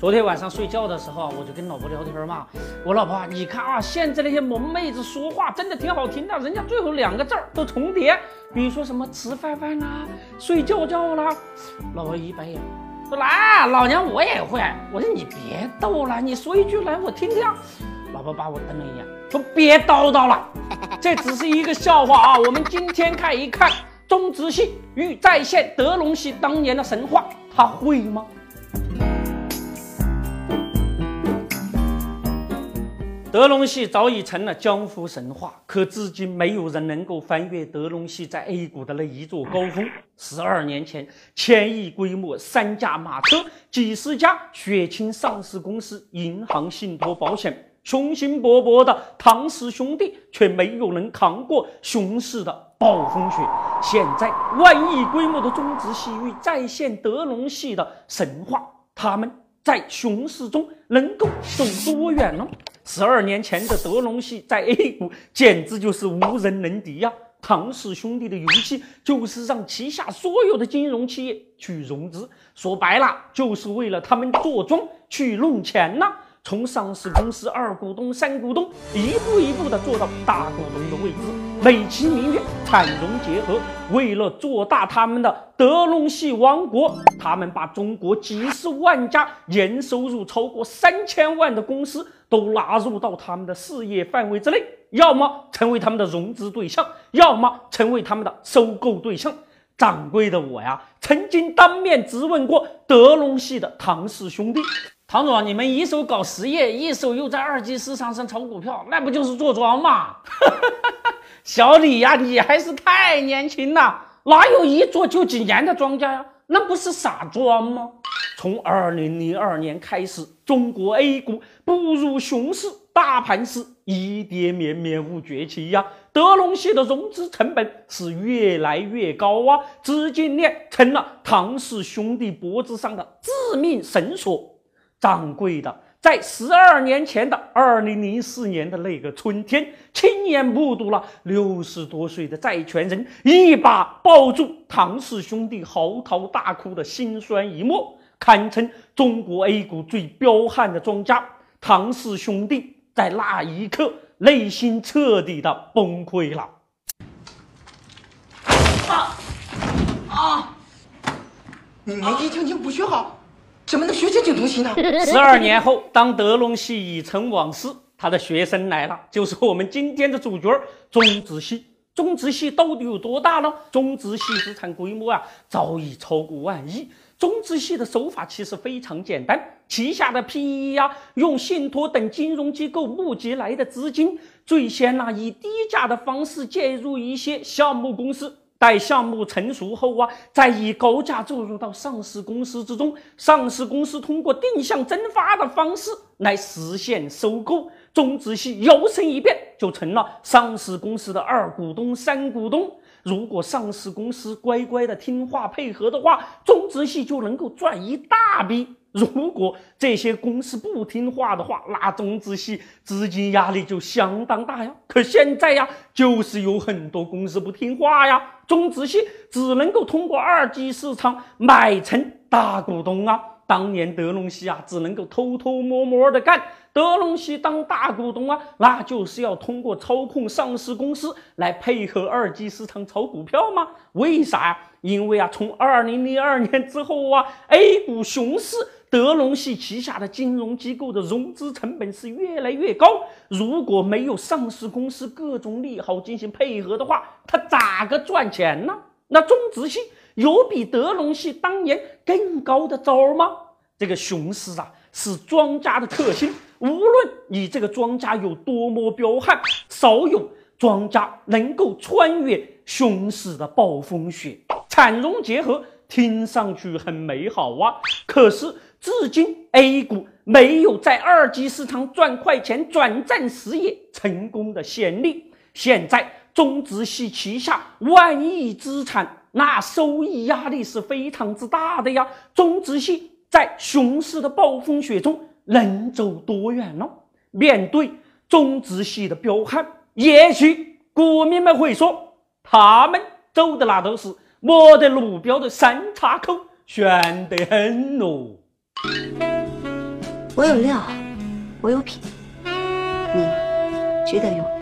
昨天晚上睡觉的时候，我就跟老婆聊天嘛。我老婆，你看啊，现在那些萌妹子说话真的挺好听的，人家最后两个字儿都重叠，比如说什么吃饭饭啦、睡觉觉啦。老婆一白眼，说来，老娘我也会。我说你别逗了，你说一句来我听听。老婆把我瞪了一眼，说别叨叨了，这只是一个笑话啊。我们今天看一看中植系欲再现德隆系当年的神话，他会吗？德隆系早已成了江湖神话，可至今没有人能够翻越德隆系在 A 股的那一座高峰。十二年前，千亿规模、三驾马车、几十家血清上市公司、银行、信托、保险，雄心勃勃的唐氏兄弟却没有能扛过熊市的暴风雪。现在，万亿规模的中植系域再现德隆系的神话，他们在熊市中能够走多远呢？十二年前的德隆系在 A 股简直就是无人能敌呀！唐氏兄弟的游戏就是让旗下所有的金融企业去融资，说白了就是为了他们坐庄去弄钱呐！从上市公司二股东、三股东，一步一步的做到大股东的位置，美其名曰产融结合。为了做大他们的德隆系王国，他们把中国几十万家年收入超过三千万的公司都纳入到他们的事业范围之内，要么成为他们的融资对象，要么成为他们的收购对象。掌柜的我呀，曾经当面质问过德隆系的唐氏兄弟。唐总，你们一手搞实业，一手又在二级市场上炒股票，那不就是坐庄吗？小李呀，你还是太年轻了，哪有一做就几年的庄家呀？那不是傻庄吗？从二零零二年开始，中国 A 股步入熊市，大盘是一跌绵绵无绝期呀。德隆系的融资成本是越来越高啊，资金链成了唐氏兄弟脖子上的致命绳索。掌柜的，在十二年前的二零零四年的那个春天，亲眼目睹了六十多岁的债权人一把抱住唐氏兄弟嚎啕大哭的辛酸一幕，堪称中国 A 股最彪悍的庄家。唐氏兄弟在那一刻内心彻底的崩溃了。啊啊！你年纪轻轻不学好。怎么能学这种东西呢？十二年后，当德隆系已成往事，他的学生来了，就是我们今天的主角中植系。中植系到底有多大呢？中植系资产规模啊，早已超过万亿。中植系的手法其实非常简单，旗下的 PE 呀，用信托等金融机构募集来的资金，最先呢以低价的方式介入一些项目公司。待项目成熟后啊，再以高价注入到上市公司之中，上市公司通过定向增发的方式来实现收购，中植系摇身一变就成了上市公司的二股东、三股东。如果上市公司乖乖的听话配合的话，中植系就能够赚一大笔。如果这些公司不听话的话，那中资系资金压力就相当大呀。可现在呀，就是有很多公司不听话呀，中资系只能够通过二级市场买成大股东啊。当年德隆系啊，只能够偷偷摸摸的干。德隆系当大股东啊，那就是要通过操控上市公司来配合二级市场炒股票吗？为啥呀？因为啊，从二零零二年之后啊，A 股熊市。德隆系旗下的金融机构的融资成本是越来越高，如果没有上市公司各种利好进行配合的话，它咋个赚钱呢？那中植系有比德隆系当年更高的招吗？这个熊市啊，是庄家的克星，无论你这个庄家有多么彪悍，少有庄家能够穿越熊市的暴风雪。产融结合听上去很美好啊，可是。至今，A 股没有在二级市场赚快钱、转战实业成功的先例。现在，中植系旗下万亿资产，那收益压力是非常之大的呀。中植系在熊市的暴风雪中能走多远呢？面对中植系的彪悍，也许股民们会说，他们走的那都是没得路标的三岔口，悬得很咯。我有料，我有品，你值得拥有。